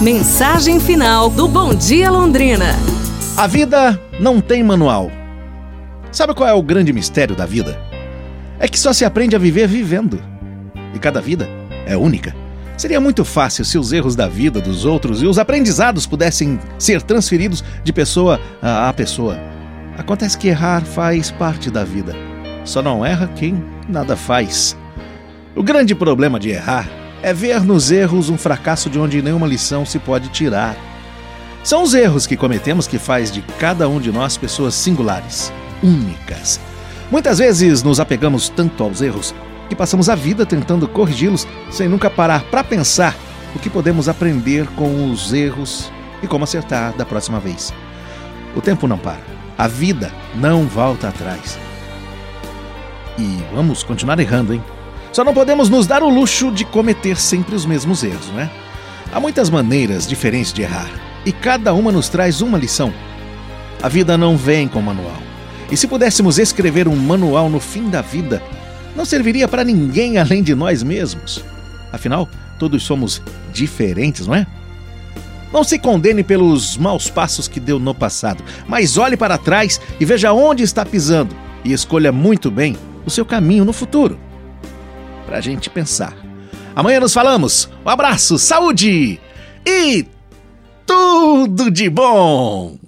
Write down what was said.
Mensagem final do Bom Dia Londrina. A vida não tem manual. Sabe qual é o grande mistério da vida? É que só se aprende a viver vivendo. E cada vida é única. Seria muito fácil se os erros da vida dos outros e os aprendizados pudessem ser transferidos de pessoa a pessoa. Acontece que errar faz parte da vida. Só não erra quem nada faz. O grande problema de errar é ver nos erros um fracasso de onde nenhuma lição se pode tirar. São os erros que cometemos que faz de cada um de nós pessoas singulares, únicas. Muitas vezes nos apegamos tanto aos erros que passamos a vida tentando corrigi-los sem nunca parar para pensar o que podemos aprender com os erros e como acertar da próxima vez. O tempo não para. A vida não volta atrás. E vamos continuar errando, hein? Só não podemos nos dar o luxo de cometer sempre os mesmos erros, não é? Há muitas maneiras diferentes de errar e cada uma nos traz uma lição. A vida não vem com manual. E se pudéssemos escrever um manual no fim da vida, não serviria para ninguém além de nós mesmos. Afinal, todos somos diferentes, não é? Não se condene pelos maus passos que deu no passado, mas olhe para trás e veja onde está pisando e escolha muito bem o seu caminho no futuro. Para a gente pensar. Amanhã nos falamos. Um abraço, saúde e tudo de bom!